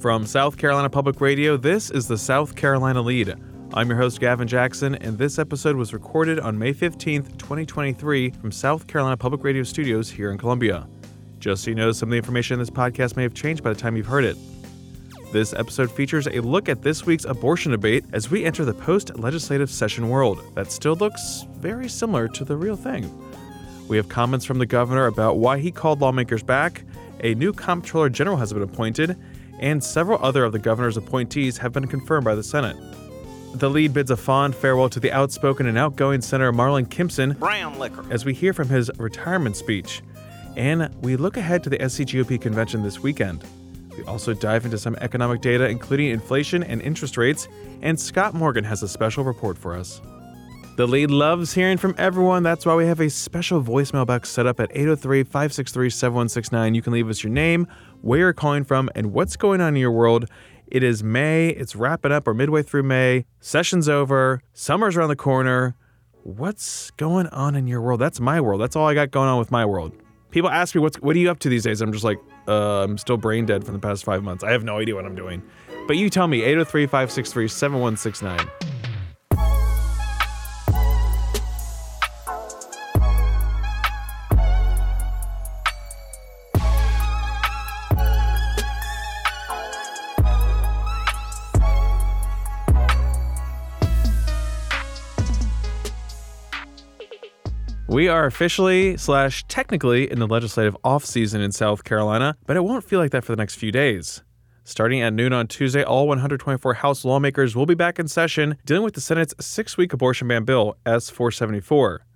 From South Carolina Public Radio, this is the South Carolina Lead. I'm your host, Gavin Jackson, and this episode was recorded on May 15th, 2023, from South Carolina Public Radio Studios here in Columbia. Just so you know, some of the information in this podcast may have changed by the time you've heard it. This episode features a look at this week's abortion debate as we enter the post legislative session world that still looks very similar to the real thing. We have comments from the governor about why he called lawmakers back, a new comptroller general has been appointed, and several other of the governor's appointees have been confirmed by the Senate. The lead bids a fond farewell to the outspoken and outgoing Senator Marlon Kimpson brown liquor. as we hear from his retirement speech. And we look ahead to the SCGOP convention this weekend. We also dive into some economic data, including inflation and interest rates, and Scott Morgan has a special report for us. The lead loves hearing from everyone. That's why we have a special voicemail box set up at 803 563 7169. You can leave us your name, where you're calling from, and what's going on in your world. It is May, it's wrapping up, or midway through May. Session's over, summer's around the corner. What's going on in your world? That's my world. That's all I got going on with my world. People ask me, what's, what are you up to these days? I'm just like, uh, I'm still brain dead from the past five months. I have no idea what I'm doing. But you tell me, 803 563 7169. We are officially slash technically in the legislative off season in South Carolina, but it won't feel like that for the next few days. Starting at noon on Tuesday, all 124 House lawmakers will be back in session dealing with the Senate's six week abortion ban bill, S 474.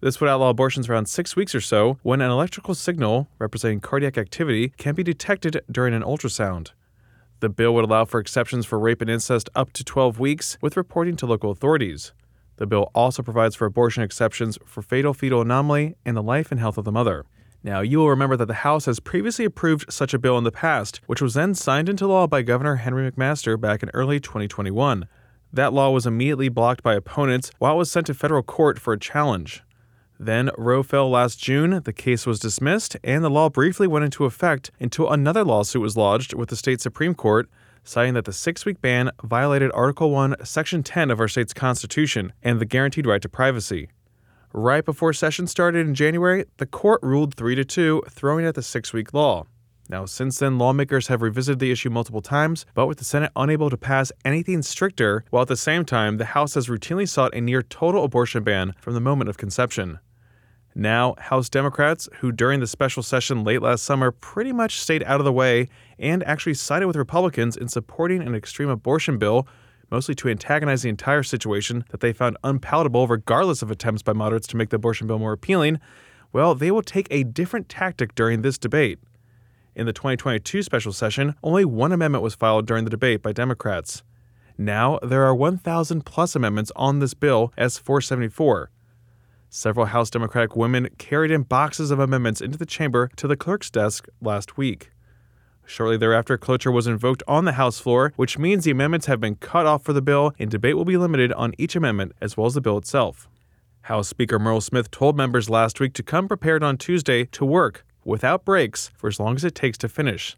This would outlaw abortions around six weeks or so when an electrical signal representing cardiac activity can be detected during an ultrasound. The bill would allow for exceptions for rape and incest up to 12 weeks with reporting to local authorities. The bill also provides for abortion exceptions for fatal fetal anomaly and the life and health of the mother. Now, you will remember that the House has previously approved such a bill in the past, which was then signed into law by Governor Henry McMaster back in early 2021. That law was immediately blocked by opponents while it was sent to federal court for a challenge. Then Roe fell last June, the case was dismissed, and the law briefly went into effect until another lawsuit was lodged with the state Supreme Court citing that the six week ban violated Article 1, Section 10 of our state's Constitution and the guaranteed right to privacy. Right before session started in January, the court ruled 3 to 2, throwing out the six week law. Now, since then, lawmakers have revisited the issue multiple times, but with the Senate unable to pass anything stricter, while at the same time, the House has routinely sought a near total abortion ban from the moment of conception. Now, House Democrats, who during the special session late last summer pretty much stayed out of the way and actually sided with Republicans in supporting an extreme abortion bill, mostly to antagonize the entire situation that they found unpalatable regardless of attempts by moderates to make the abortion bill more appealing, well, they will take a different tactic during this debate. In the 2022 special session, only one amendment was filed during the debate by Democrats. Now, there are 1,000 plus amendments on this bill, S 474. Several House Democratic women carried in boxes of amendments into the chamber to the clerk's desk last week. Shortly thereafter, cloture was invoked on the House floor, which means the amendments have been cut off for the bill and debate will be limited on each amendment as well as the bill itself. House Speaker Murrell Smith told members last week to come prepared on Tuesday to work without breaks for as long as it takes to finish.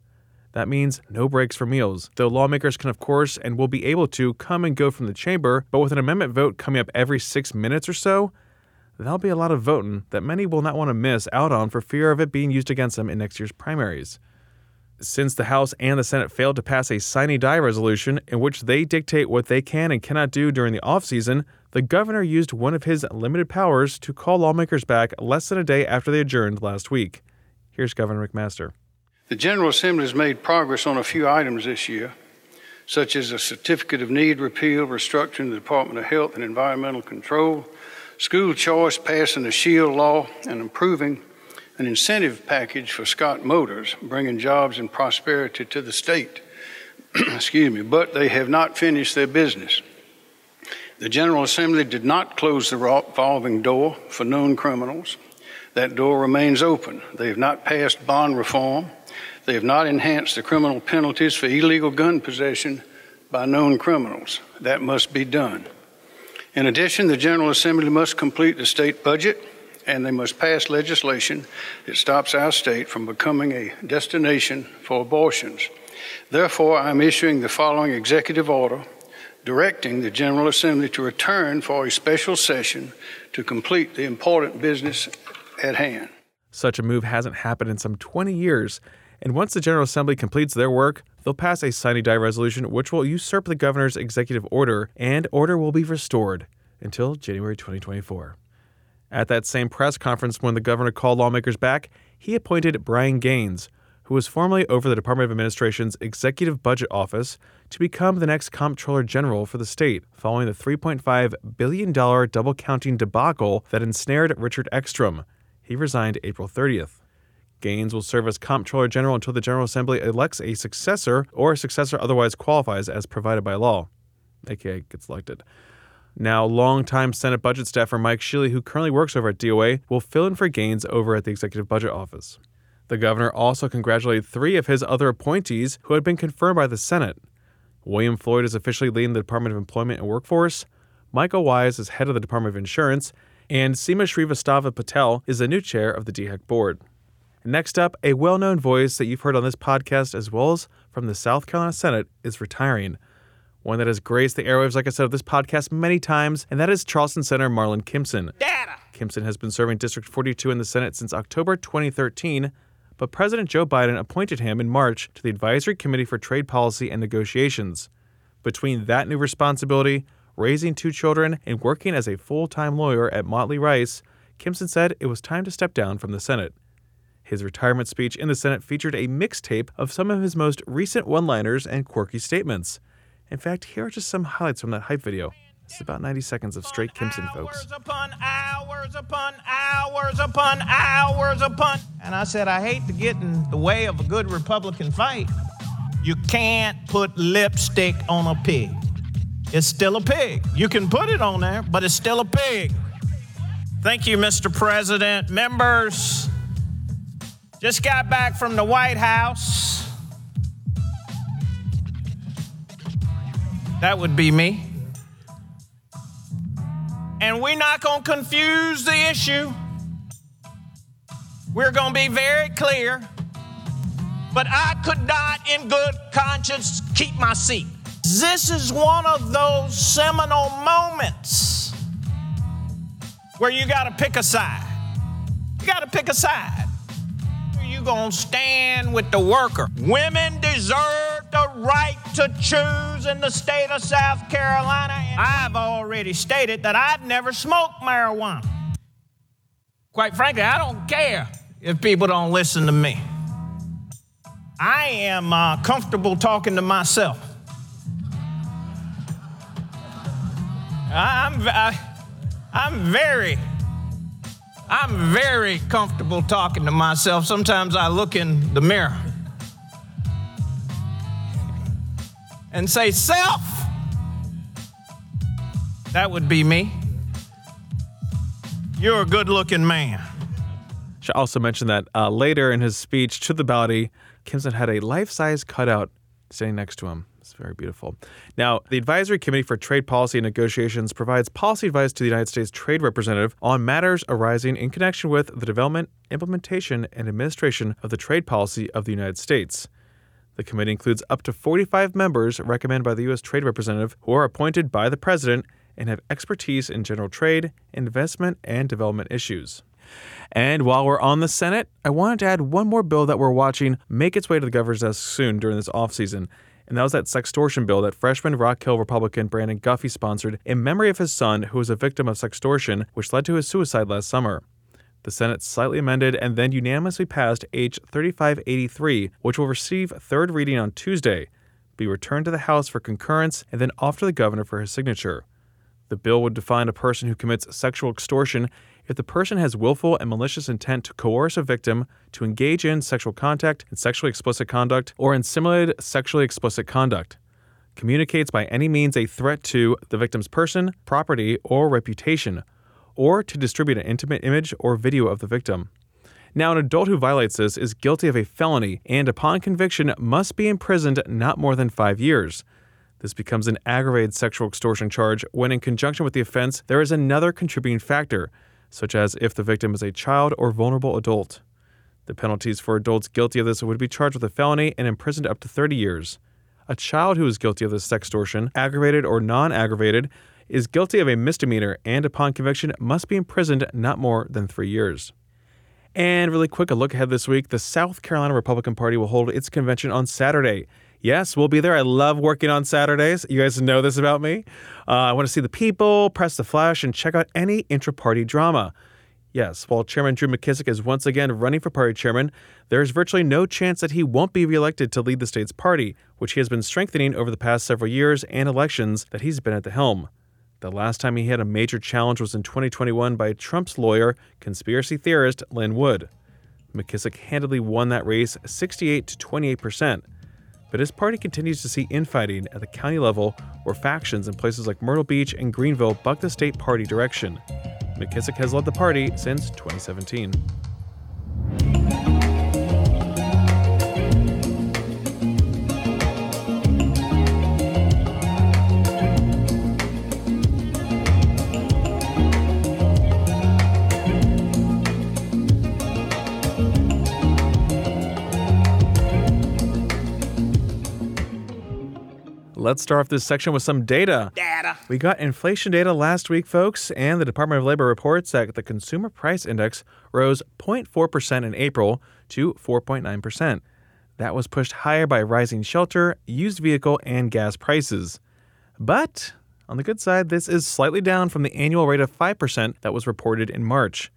That means no breaks for meals, though lawmakers can, of course, and will be able to come and go from the chamber, but with an amendment vote coming up every six minutes or so, there'll be a lot of voting that many will not want to miss out on for fear of it being used against them in next year's primaries. Since the House and the Senate failed to pass a sine die resolution in which they dictate what they can and cannot do during the offseason, the governor used one of his limited powers to call lawmakers back less than a day after they adjourned last week. Here's Governor McMaster. The General Assembly has made progress on a few items this year, such as a certificate of need repeal, restructuring the Department of Health and Environmental Control, school choice, passing the SHIELD law, and improving an incentive package for Scout Motors, bringing jobs and prosperity to the state. Excuse me, but they have not finished their business. The General Assembly did not close the revolving door for known criminals. That door remains open. They have not passed bond reform. They have not enhanced the criminal penalties for illegal gun possession by known criminals. That must be done. In addition, the General Assembly must complete the state budget and they must pass legislation that stops our state from becoming a destination for abortions. Therefore, I'm issuing the following executive order directing the General Assembly to return for a special session to complete the important business at hand. Such a move hasn't happened in some 20 years, and once the General Assembly completes their work, they'll pass a sine die resolution which will usurp the governor's executive order, and order will be restored until January 2024. At that same press conference when the governor called lawmakers back, he appointed Brian Gaines, who was formerly over the Department of Administration's Executive Budget Office, to become the next Comptroller General for the state, following the $3.5 billion double counting debacle that ensnared Richard Eckstrom. He resigned April 30th. Gaines will serve as Comptroller General until the General Assembly elects a successor or a successor otherwise qualifies as provided by law, aka gets elected. Now, longtime Senate budget staffer Mike Shealy, who currently works over at DOA, will fill in for Gaines over at the Executive Budget Office. The governor also congratulated three of his other appointees who had been confirmed by the Senate. William Floyd is officially leading the Department of Employment and Workforce, Michael Wise is head of the Department of Insurance, and Seema Shrivastava Patel is the new chair of the DHEC board. Next up, a well known voice that you've heard on this podcast as well as from the South Carolina Senate is retiring. One that has graced the airwaves, like I said, of this podcast many times, and that is Charleston Senator Marlon Kimpson. Data. Kimpson has been serving District 42 in the Senate since October 2013 but President Joe Biden appointed him in March to the Advisory Committee for Trade Policy and Negotiations. Between that new responsibility, raising two children, and working as a full time lawyer at Motley Rice, Kimpson said it was time to step down from the Senate. His retirement speech in the Senate featured a mixtape of some of his most recent one liners and quirky statements. In fact, here are just some highlights from that hype video. It's about 90 seconds of straight Kimpson, folks. Hours upon hours upon hours upon hours upon. And I said, I hate to get in the way of a good Republican fight. You can't put lipstick on a pig. It's still a pig. You can put it on there, but it's still a pig. Thank you, Mr. President. Members, just got back from the White House. That would be me. And we're not going to confuse the issue. We're going to be very clear. But I could not, in good conscience, keep my seat. This is one of those seminal moments where you got to pick a side. You got to pick a side. Going to stand with the worker? Women deserve the right to choose in the state of South Carolina. And I've already stated that I've never smoked marijuana. Quite frankly, I don't care if people don't listen to me. I am uh, comfortable talking to myself. I'm, I, I'm very, I'm very comfortable talking to myself. Sometimes I look in the mirror and say, Self, that would be me. You're a good looking man. Should also mention that uh, later in his speech to the body, Kimpson had a life size cutout standing next to him. Very beautiful. Now, the Advisory Committee for Trade Policy and Negotiations provides policy advice to the United States Trade Representative on matters arising in connection with the development, implementation, and administration of the trade policy of the United States. The committee includes up to 45 members recommended by the U.S. Trade Representative who are appointed by the President and have expertise in general trade, investment, and development issues. And while we're on the Senate, I wanted to add one more bill that we're watching make its way to the governor's desk soon during this offseason. And that was that sextortion bill that freshman Rock Hill Republican Brandon Guffey sponsored in memory of his son, who was a victim of sextortion, which led to his suicide last summer. The Senate slightly amended and then unanimously passed H 3583, which will receive third reading on Tuesday, be returned to the House for concurrence, and then off to the governor for his signature. The bill would define a person who commits sexual extortion if the person has willful and malicious intent to coerce a victim to engage in sexual contact and sexually explicit conduct or in simulated sexually explicit conduct, communicates by any means a threat to the victim's person, property, or reputation, or to distribute an intimate image or video of the victim. Now, an adult who violates this is guilty of a felony and, upon conviction, must be imprisoned not more than five years. This becomes an aggravated sexual extortion charge when, in conjunction with the offense, there is another contributing factor, such as if the victim is a child or vulnerable adult. The penalties for adults guilty of this would be charged with a felony and imprisoned up to 30 years. A child who is guilty of this sextortion, aggravated or non aggravated, is guilty of a misdemeanor and upon conviction must be imprisoned not more than three years. And really quick, a look ahead this week. The South Carolina Republican Party will hold its convention on Saturday. Yes, we'll be there. I love working on Saturdays. You guys know this about me. Uh, I want to see the people, press the flash, and check out any intra party drama. Yes, while Chairman Drew McKissick is once again running for party chairman, there is virtually no chance that he won't be reelected to lead the state's party, which he has been strengthening over the past several years and elections that he's been at the helm. The last time he had a major challenge was in 2021 by Trump's lawyer, conspiracy theorist Lin Wood. McKissick handily won that race 68 to 28 percent. But his party continues to see infighting at the county level where factions in places like Myrtle Beach and Greenville buck the state party direction. McKissick has led the party since 2017. Let's start off this section with some data. Data. We got inflation data last week, folks, and the Department of Labor reports that the Consumer Price Index rose 0.4% in April to 4.9%. That was pushed higher by rising shelter, used vehicle, and gas prices. But on the good side, this is slightly down from the annual rate of 5% that was reported in March.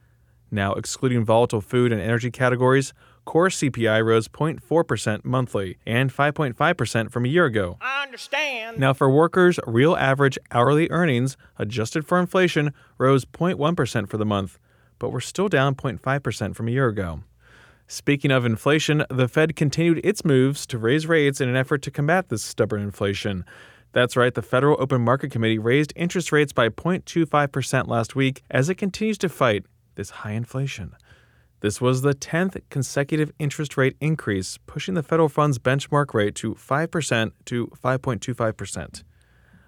Now, excluding volatile food and energy categories, core CPI rose 0.4% monthly and 5.5% from a year ago. I understand. Now, for workers, real average hourly earnings, adjusted for inflation, rose 0.1% for the month, but were still down 0.5% from a year ago. Speaking of inflation, the Fed continued its moves to raise rates in an effort to combat this stubborn inflation. That's right, the Federal Open Market Committee raised interest rates by 0.25% last week as it continues to fight this high inflation. This was the 10th consecutive interest rate increase, pushing the federal funds benchmark rate to 5% to 5.25%.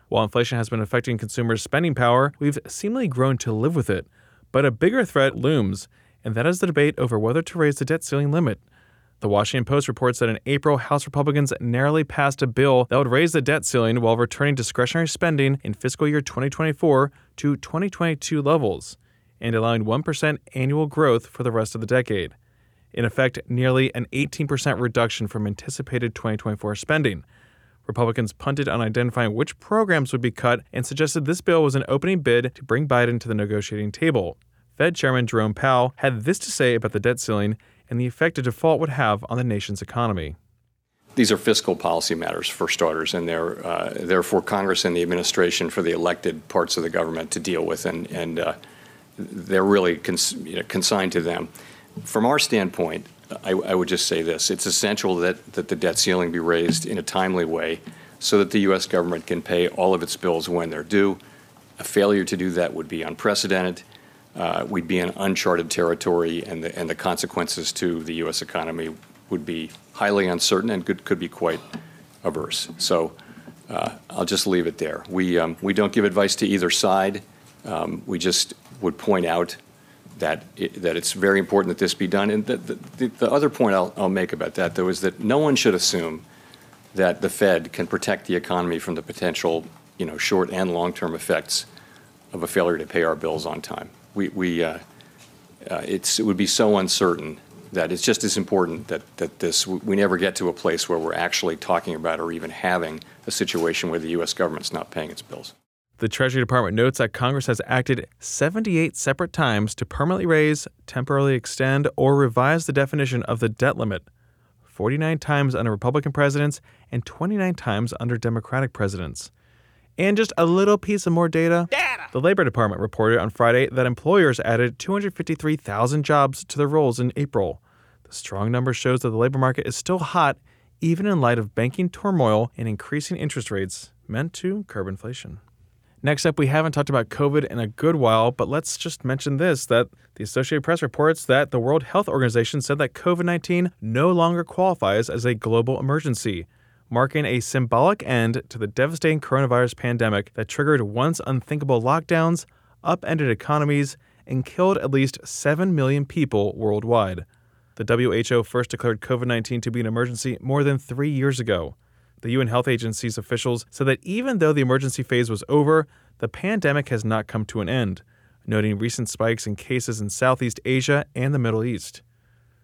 While inflation has been affecting consumers' spending power, we've seemingly grown to live with it. But a bigger threat looms, and that is the debate over whether to raise the debt ceiling limit. The Washington Post reports that in April, House Republicans narrowly passed a bill that would raise the debt ceiling while returning discretionary spending in fiscal year 2024 to 2022 levels and allowing 1% annual growth for the rest of the decade. In effect, nearly an 18% reduction from anticipated 2024 spending. Republicans punted on identifying which programs would be cut and suggested this bill was an opening bid to bring Biden to the negotiating table. Fed Chairman Jerome Powell had this to say about the debt ceiling and the effect a default would have on the nation's economy. These are fiscal policy matters, for starters, and they're, uh, for Congress and the administration, for the elected parts of the government to deal with. And, and uh, they're really cons- you know, consigned to them. From our standpoint, I, I, would just say this it's essential that, that the debt ceiling be raised in a timely way so that the U.S. government can pay all of its bills when they're due. A failure to do that would be unprecedented. Uh, we'd be in uncharted territory, and the, and the consequences to the U.S. economy would be highly uncertain and could, could be quite averse. So uh, I'll just leave it there. We, um, we don't give advice to either side. Um, we just would point out that it, that it's very important that this be done. And the, the, the other point I'll, I'll make about that, though, is that no one should assume that the Fed can protect the economy from the potential, you know, short and long-term effects of a failure to pay our bills on time. We, we uh, uh, it's, it would be so uncertain that it's just as important that, that this we never get to a place where we're actually talking about or even having a situation where the U.S. government's not paying its bills. The Treasury Department notes that Congress has acted 78 separate times to permanently raise, temporarily extend, or revise the definition of the debt limit 49 times under Republican presidents and 29 times under Democratic presidents. And just a little piece of more data. Data. The Labor Department reported on Friday that employers added 253,000 jobs to their rolls in April. The strong number shows that the labor market is still hot, even in light of banking turmoil and increasing interest rates meant to curb inflation. Next up, we haven't talked about COVID in a good while, but let's just mention this that the Associated Press reports that the World Health Organization said that COVID 19 no longer qualifies as a global emergency, marking a symbolic end to the devastating coronavirus pandemic that triggered once unthinkable lockdowns, upended economies, and killed at least 7 million people worldwide. The WHO first declared COVID 19 to be an emergency more than three years ago. The UN Health Agency's officials said that even though the emergency phase was over, the pandemic has not come to an end, noting recent spikes in cases in Southeast Asia and the Middle East.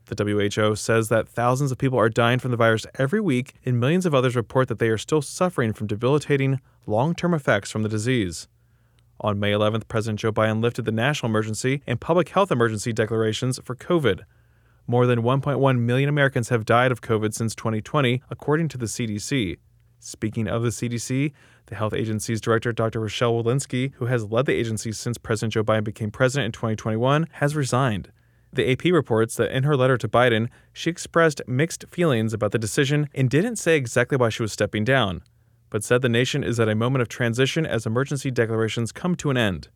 The WHO says that thousands of people are dying from the virus every week, and millions of others report that they are still suffering from debilitating long term effects from the disease. On May 11th, President Joe Biden lifted the national emergency and public health emergency declarations for COVID. More than 1.1 million Americans have died of COVID since 2020, according to the CDC. Speaking of the CDC, the health agency's director, Dr. Rochelle Walensky, who has led the agency since President Joe Biden became president in 2021, has resigned. The AP reports that in her letter to Biden, she expressed mixed feelings about the decision and didn't say exactly why she was stepping down, but said the nation is at a moment of transition as emergency declarations come to an end.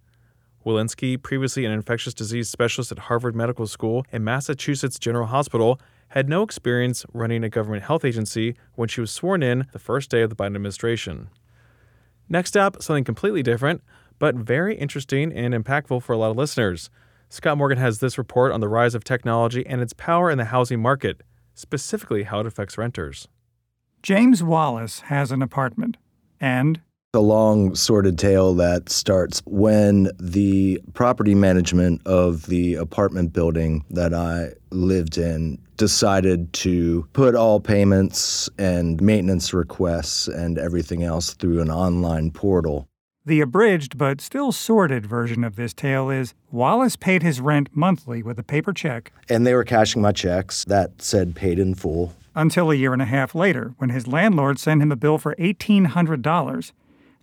Walensky, previously an infectious disease specialist at Harvard Medical School and Massachusetts General Hospital, had no experience running a government health agency when she was sworn in the first day of the Biden administration. Next up, something completely different, but very interesting and impactful for a lot of listeners. Scott Morgan has this report on the rise of technology and its power in the housing market, specifically how it affects renters. James Wallace has an apartment, and a long sordid tale that starts when the property management of the apartment building that I lived in decided to put all payments and maintenance requests and everything else through an online portal. The abridged but still sordid version of this tale is Wallace paid his rent monthly with a paper check. And they were cashing my checks that said paid in full. Until a year and a half later, when his landlord sent him a bill for $1,800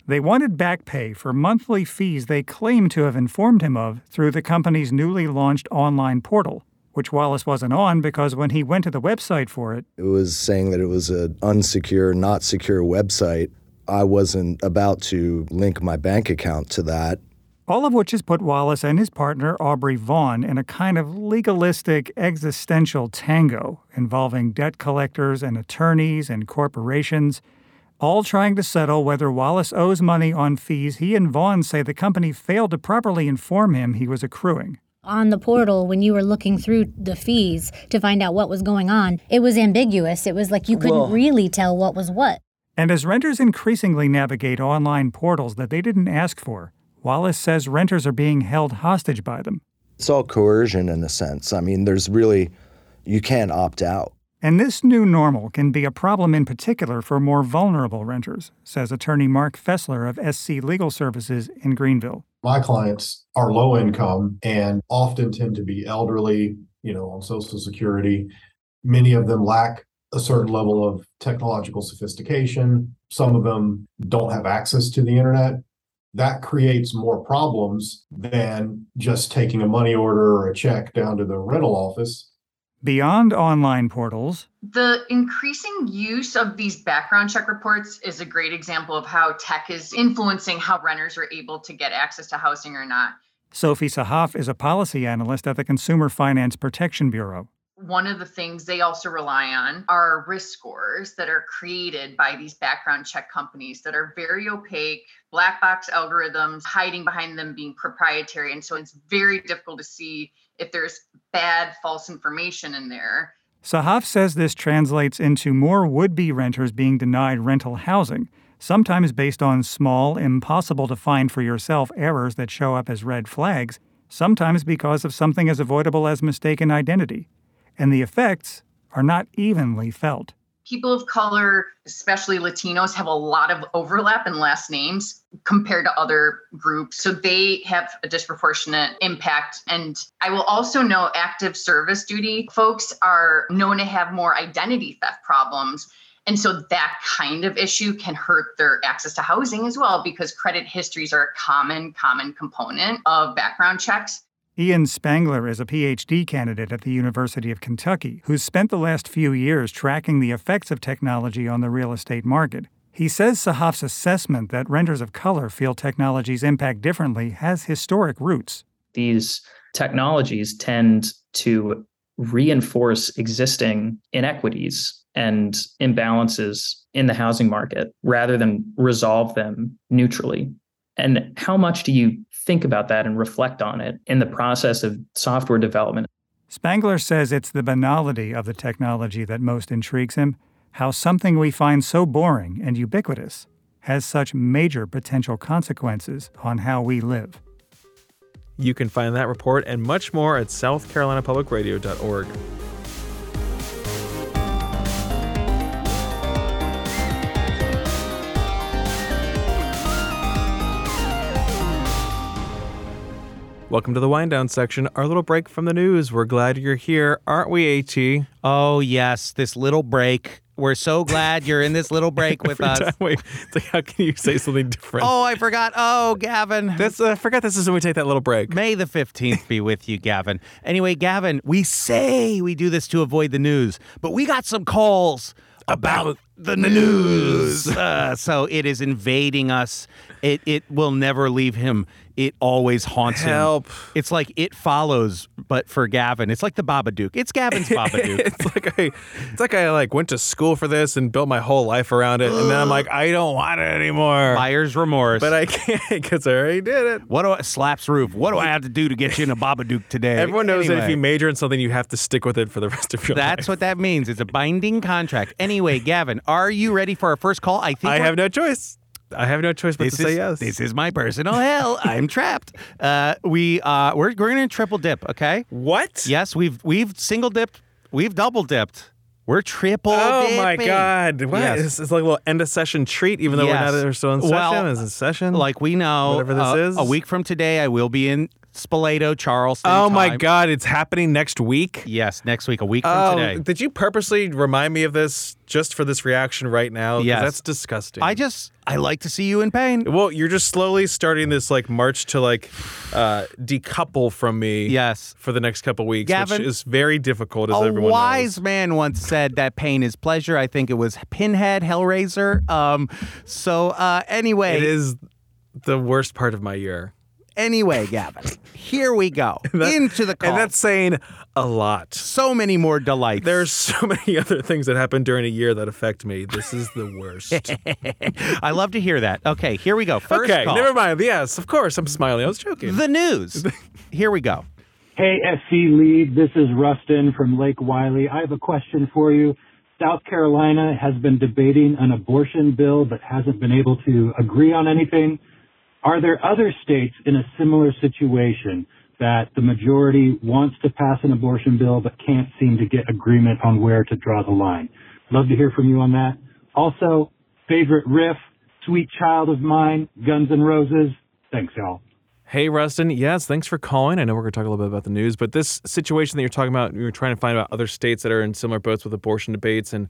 they wanted back pay for monthly fees they claimed to have informed him of through the company's newly launched online portal, which Wallace wasn't on because when he went to the website for it, it was saying that it was an unsecure, not secure website. I wasn't about to link my bank account to that. All of which has put Wallace and his partner, Aubrey Vaughn, in a kind of legalistic existential tango involving debt collectors and attorneys and corporations all trying to settle whether Wallace owes money on fees he and Vaughn say the company failed to properly inform him he was accruing. On the portal, when you were looking through the fees to find out what was going on, it was ambiguous. It was like you couldn't really tell what was what. And as renters increasingly navigate online portals that they didn't ask for, Wallace says renters are being held hostage by them. It's all coercion in a sense. I mean, there's really, you can't opt out. And this new normal can be a problem in particular for more vulnerable renters, says attorney Mark Fessler of SC Legal Services in Greenville. My clients are low income and often tend to be elderly, you know, on Social Security. Many of them lack a certain level of technological sophistication. Some of them don't have access to the internet. That creates more problems than just taking a money order or a check down to the rental office Beyond online portals, the increasing use of these background check reports is a great example of how tech is influencing how renters are able to get access to housing or not. Sophie Sahaf is a policy analyst at the Consumer Finance Protection Bureau. One of the things they also rely on are risk scores that are created by these background check companies that are very opaque, black box algorithms, hiding behind them being proprietary. And so it's very difficult to see if there's bad false information in there. Sahaf says this translates into more would be renters being denied rental housing, sometimes based on small, impossible to find for yourself errors that show up as red flags, sometimes because of something as avoidable as mistaken identity. And the effects are not evenly felt people of color, especially Latinos, have a lot of overlap in last names compared to other groups. So they have a disproportionate impact. And I will also know active service duty folks are known to have more identity theft problems. And so that kind of issue can hurt their access to housing as well because credit histories are a common, common component of background checks. Ian Spangler is a PhD candidate at the University of Kentucky who's spent the last few years tracking the effects of technology on the real estate market. He says Sahaf's assessment that renters of color feel technology's impact differently has historic roots. These technologies tend to reinforce existing inequities and imbalances in the housing market rather than resolve them neutrally. And how much do you think about that and reflect on it in the process of software development. Spangler says it's the banality of the technology that most intrigues him, how something we find so boring and ubiquitous has such major potential consequences on how we live. You can find that report and much more at southcarolinapublicradio.org. Welcome to the wind down section, our little break from the news. We're glad you're here, aren't we, AT? Oh, yes, this little break. We're so glad you're in this little break with us. time it's like, how can you say something different? Oh, I forgot. Oh, Gavin. This, uh, I forgot this is when we take that little break. May the 15th be with you, Gavin. Anyway, Gavin, we say we do this to avoid the news, but we got some calls about the news. Uh, so it is invading us. It it will never leave him. It always haunts Help. him. It's like it follows, but for Gavin, it's like the Babadook. It's Gavin's Babadook. it's like I, it's like I like went to school for this and built my whole life around it, and then I'm like, I don't want it anymore. Buyer's remorse. But I can't because I already did it. what do I slaps roof? What do I have to do to get you in a Babadook today? Everyone knows that if Anyway. you major in something, you have to stick with it for the rest of your life. That's what that means. It's a binding contract. Anyway, Gavin, are you ready for our first call? I think I we're- have no choice. I have no choice but this to say yes. This is my personal hell. I'm trapped. Uh, we uh, we're we're gonna triple dip. Okay. what? Yes, we've we've single dipped. We've double dipped. We're triple. Oh my. God! What? Yes. It's, it's like a little end of session treat, even though Yes. we're not we're still in session. Well, Is it session? Like we know, Whatever this uh, is. a week from today, I will be in Spoleto, Charleston. oh my time. God! It's happening next week. Yes, next week, a week from Oh, today. did you purposely remind me of this just for this reaction right now? Yes. that's disgusting. I just I like to see you in pain. Well, you're just slowly starting this like march to like uh, decouple from me. Yes. For the next couple weeks, Gavin, which is very difficult, as a everyone wise knows. man once said that pain is pleasure. I think it was Pinhead Hellraiser. Um. So uh, anyway, It is the worst part of my year, anyway, Gavin. Here we go That- into the call. and that's saying a lot. so many more delights. There's so many other things that happen during a year that affect me. This is the worst. I love to hear that. Okay, here we go. First okay, call. never mind. Yes, of course. I'm smiling. I was joking. The news. here we go. Hey, SC Lead, this is Rustin from Lake Wylie. I have a question for you. South Carolina has been debating an abortion bill but hasn't been able to agree on anything. Are there other states in a similar situation that the majority wants to pass an abortion bill but can't seem to get agreement on where to draw the line? Love to hear from you on that. Also, favorite riff, Sweet Child of Mine, Guns N' Roses. Thanks, y'all. Hey, Rustin. Yes, thanks for calling. I know we're going to talk a little bit about the news, but this situation that you're talking about, you're trying to find out other states that are in similar boats with abortion debates and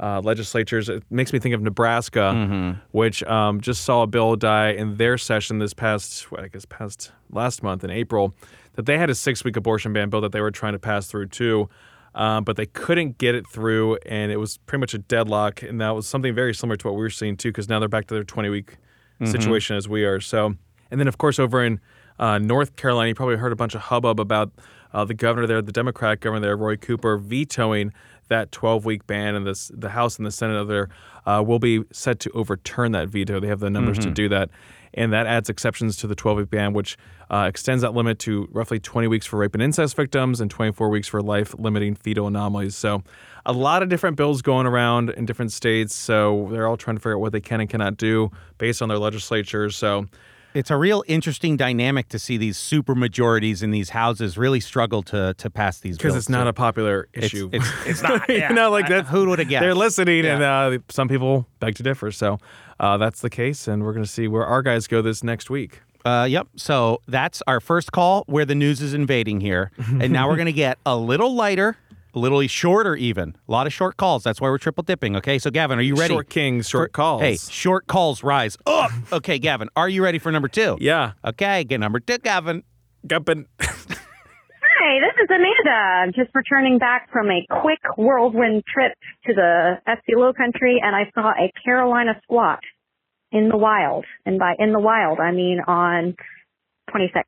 uh, legislatures. It makes me think of Nebraska, which um, just saw a bill die in their session this past, what, I guess, past last month in April, that they had a six week abortion ban bill that they were trying to pass through too. Um, but they couldn't get it through, and it was pretty much a deadlock. And that was something very similar to what we were seeing too, because now they're back to their 20 week situation as we are. So, and then of course over in uh, North Carolina, you probably heard a bunch of hubbub about uh, the governor there, the Democratic governor there, Roy Cooper, vetoing that 12 week ban, and this the House and the Senate there uh, will be set to overturn that veto. They have the numbers to do that. And that adds exceptions to the 12 week ban, which uh, extends that limit to roughly 20 weeks for rape and incest victims and 24 weeks for life limiting fetal anomalies. So, a lot of different bills going around in different states. So, they're all trying to figure out what they can and cannot do based on their legislatures. So, It's a real interesting dynamic to see these super majorities in these houses really struggle to to pass these bills. because it's not So a popular issue. It's, it's, not. you yeah. know, like that. Who would have guessed? They're listening, and uh, some people beg to differ. So uh, that's the case, and we're going to see where our guys go this next week. Uh, yep. So that's our first call where the news is invading here. And now we're going to get a little lighter, a little shorter, even. A lot of short calls. That's why we're triple dipping. Okay. So, Gavin, are you ready? Short kings, short For- calls. Hey, short calls rise up. okay, Gavin, are you ready for number two? Yeah. Okay. Get number two, Gavin. Guppin. Hi, this is Amanda. Just returning back from a quick whirlwind trip to the SC Low Country, and I saw a Carolina squat in the wild. And by in the wild, I mean on 26.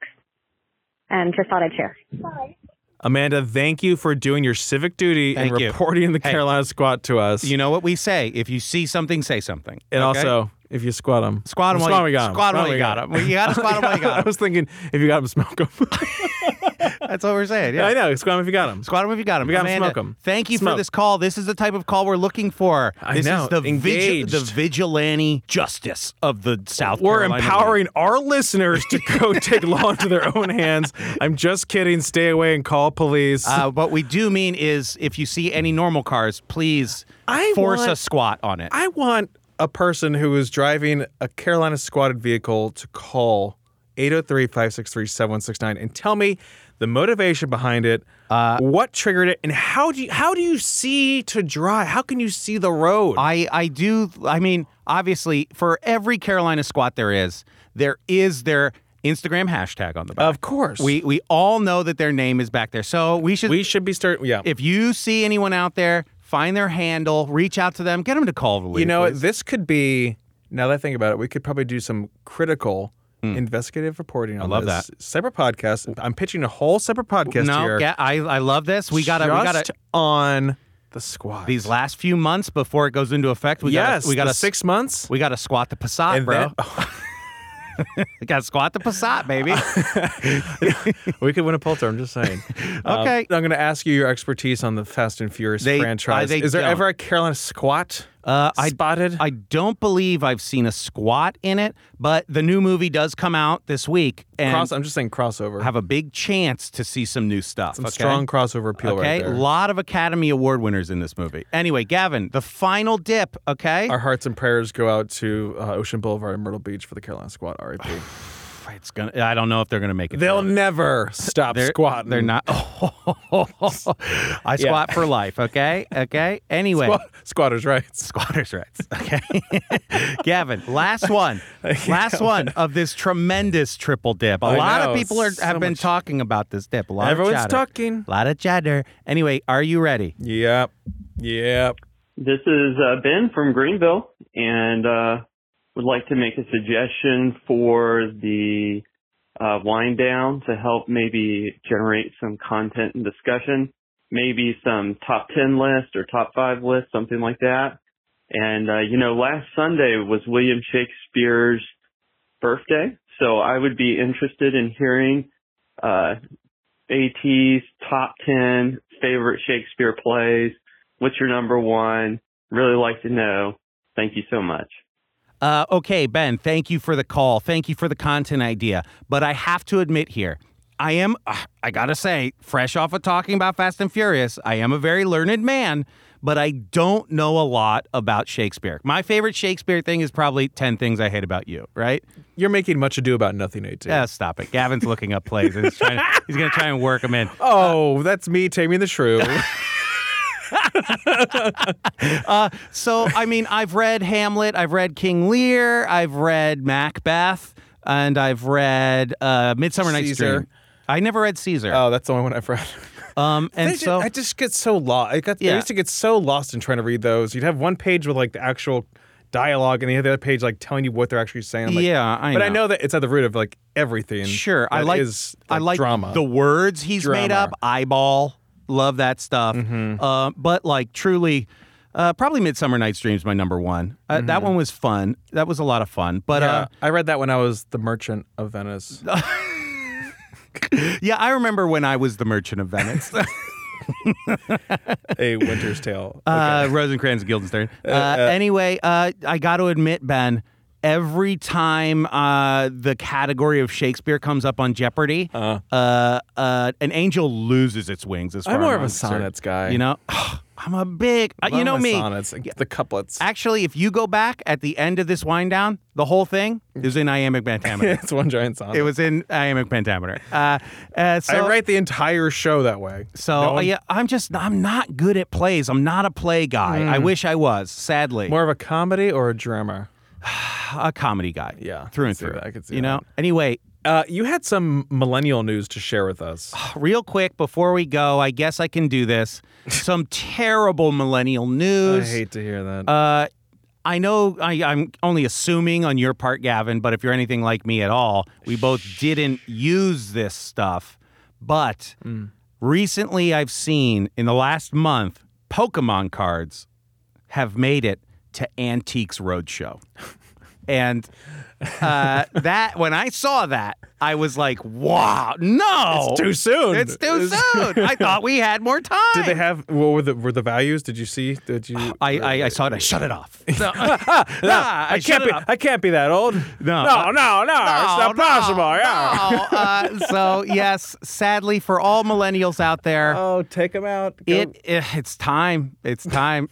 And just thought I'd share. Amanda, thank you for doing your civic duty Thank and you. reporting the Hey. Carolina squat to us. You know what we say. If you see something, say something. and okay? also, if you squat them, Squat 'em while squat you- 'em, we got 'em. squat 'em while you got 'em. You gotta squat 'em while you got 'em. I was thinking, if you got them, smoke them. That's what we're saying. Yeah, I know. Squat 'em if you got them. Squat 'em if you got 'em. If you got 'em, Amanda, smoke 'em. Thank you for this call. This is the type of call we're looking for. I this know. is the, Engaged. the vigilante justice of the South We're Carolina empowering our listeners to go take law into their own hands. I'm just kidding. Stay away and call police. Uh, what we do mean is if you see any normal cars, please I force want- a squat on it. I want a person who is driving a Carolina squatted vehicle to call 803 563 7169 and tell me the motivation behind it, Uh, what triggered it, and how do you, how do you see to drive? How can you see the road? I, I do. I mean, obviously, for every Carolina squat there is, there is their Instagram hashtag on the back. Of course. We we all know that their name is back there. So we should we should be start. Yeah. if you see anyone out there, find their handle, reach out to them, get them to call the you know, please. this could be. Now that I think about it, we could probably do some critical. Investigative reporting on Hmm. love this. Separate podcast. I'm pitching a whole separate podcast no, here. ga- I I love this. We gotta we just gotta on the squat. these last few months before it goes into effect. We yes, gotta, we got to six months. We got to squat the Passat, And bro. then- we got to squat the Passat, baby. we could win a Pulitzer. I'm just saying. Okay. Um, I'm going to ask you your expertise on the Fast and Furious They- franchise. uh, Is there don't. ever a Carolina squat Uh, I spotted? I don't believe I've seen a squat in it, but the new movie does come out this week, and Cross, I'm just saying crossover. have a big chance to see some new stuff. Some okay? strong crossover appeal Okay, right there. a lot of Academy Award winners in this movie. Anyway, Gavin, the final dip. Okay, Our hearts and prayers go out to uh, Ocean Boulevard and Myrtle Beach for the Carolina squat. RIP. it's gonna. I don't know if they're gonna make it. They'll through. never stop They're, squatting. They're not. I squat for life. Okay. Okay. Anyway, Squat- squatters' rights. squatters' rights. Okay. Gavin, last one. Last one of this tremendous triple dip. A I lot know, of people are, so have been much- talking about this dip. A lot Everyone's of chatter. talking. A lot of chatter. Anyway, are you ready? Yep. Yep. This is uh, Ben from Greenville, and uh, would like to make a suggestion for the uh, wind down to help maybe generate some content and discussion. Maybe some top 10 list or top 5 list, something like that. And, uh, you know, last Sunday was William Shakespeare's birthday, so I would be interested in hearing uh, AT's top 10 favorite Shakespeare plays. What's your number one? Really like to know. Thank you so much. Uh, okay, Ben, thank you for the call. Thank you for the content idea. But I have to admit here, I am, uh, I gotta say, fresh off of talking about Fast and Furious, I am a very learned man, but I don't know a lot about Shakespeare. My favorite Shakespeare thing is probably 10 Things I Hate About You, right? You're making much ado about nothing, AT. Yeah, stop it. Gavin's looking up plays and he's, trying to, he's gonna try and work them in. Oh, that's me taming the shrew. Uh, so, I mean, I've read Hamlet, I've read King Lear, I've read Macbeth, and I've read uh, Midsummer Night's Caesar. Dream. I never read Caesar. oh, that's the only one I've read. Um, and so just, I just get so lost. I, got, I used to get so lost in trying to read those. You'd have one page with like the actual dialogue, and the other page like telling you what they're actually saying. I'm like, Yeah, I but I know. know that it's at the root of like everything. Sure, I like is, I like drama. the words he's made up. Eyeball, love that stuff. Mm-hmm. Uh, but like truly, uh, probably Midsummer Night's Dream is my number one. Uh, That one was fun. That was a lot of fun. But Mm-hmm. yeah, uh, I read that when I was the Merchant of Venice. yeah, I remember when I was the Merchant of Venice. a Winter's Tale. uh, Rosencrantz and Guildenstern. Uh, anyway, uh, I got to admit, Ben. Every time uh, the category of Shakespeare comes up on Jeopardy, uh, uh, an angel loses its wings. As far I'm more of a sonnets guy. You know, I'm a big. uh, you know me. Sonnets, the couplets. Actually, if you go back at the end of this wind down, the whole thing is in iambic pentameter. it's one giant sonnet. it was in iambic pentameter. Uh, uh, so, I write the entire show that way. so No yeah, I'm just I'm not good at plays. I'm not a play guy. I wish I was. Sadly, More of a comedy or a drama? A comedy guy. Yeah, through and through. that. I could see you know. Anyway, Uh, you had some millennial news to share with us. real quick before we go, I guess I can do this. Some terrible millennial news. I hate to hear that. Uh, I know I, I'm only assuming on your part, Gavin, but if you're anything like me at all, we both didn't use this stuff. But Mm. recently, I've seen in the last month, Pokemon cards have made it to Antiques Roadshow. And uh, that when I saw that, I was like, "Wow, no, It's too soon. It's too soon." I thought we had more time. Did they have what were the were the values? Did you see? Did you? I, I, I saw it. I shut it off. So, Ah, Ah, I, shut can't be. I can't be that old. No, no, uh, no, no. it's not no, possible. yeah. no. Uh, so yes, sadly for all millennials out there, Oh, take them out. Go- it, it it's time. It's time.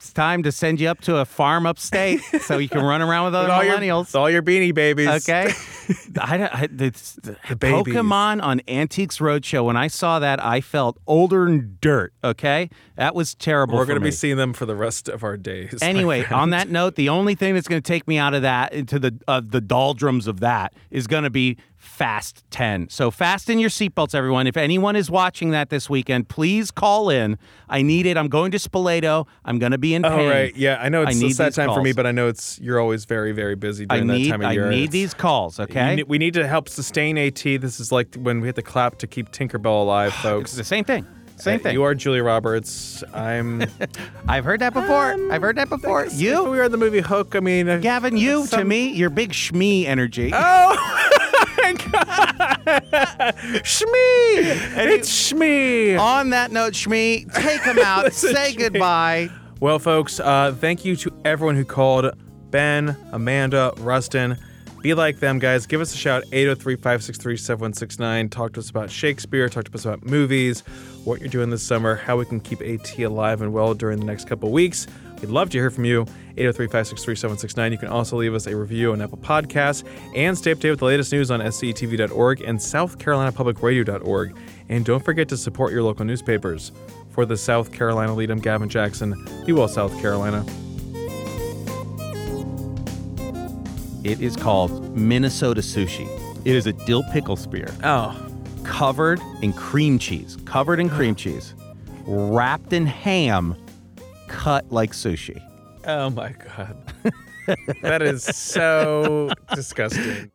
It's time to send you up to a farm upstate so you can run around with other With all your- millennials. with all your beanie babies. Okay. I, I, it's, the babies. Pokemon on Antiques Roadshow. When I saw that, I felt older than dirt. Okay, that was terrible. We're gonna be seeing them for the rest of our days. Anyway, on that note, the only thing that's going to take me out of that into the uh, the doldrums of that is going to be Fast 10. So fasten your seatbelts, everyone. If anyone is watching that this weekend, please call in. I need it. I'm going to Spoleto. I'm going to be in Oh pain. right, yeah. I know I it's need sad these time for me, but I know it's you're always very, very busy I during need that time of I year. need It's- these calls. Okay, ne- we need to help sustain AT. This is like when we hit the clap to keep Tinkerbell alive, folks. it's the same thing. Same Uh, thing. You are Julia Roberts. I'm. I've heard that before. I've heard that before. You, we were in the movie Hook. I mean, uh, Gavin, you to me, your big schmee energy. Oh! Shmee! It's Shmee! On that note, Shmee, take him out. Say goodbye. Well, folks, uh, thank you to everyone who called Ben, Amanda, Rustin. Be like them, guys. Give us a shout 803 563 7169. Talk to us about Shakespeare. Talk to us about movies, what you're doing this summer, how we can keep AT alive and well during the next couple weeks. We'd love to hear from you. 803 563 7169. You can also leave us a review on Apple Podcasts and stay up to date with the latest news on scetv.org and southcarolinapublicradio.org. And don't forget to support your local newspapers. For the South Carolina lead, I'm Gavin Jackson. Be well, South Carolina. It is called Minnesota sushi. It is a dill pickle spear Oh, covered in cream cheese, covered in cream cheese, wrapped in ham, cut like sushi. oh my God. that is so disgusting.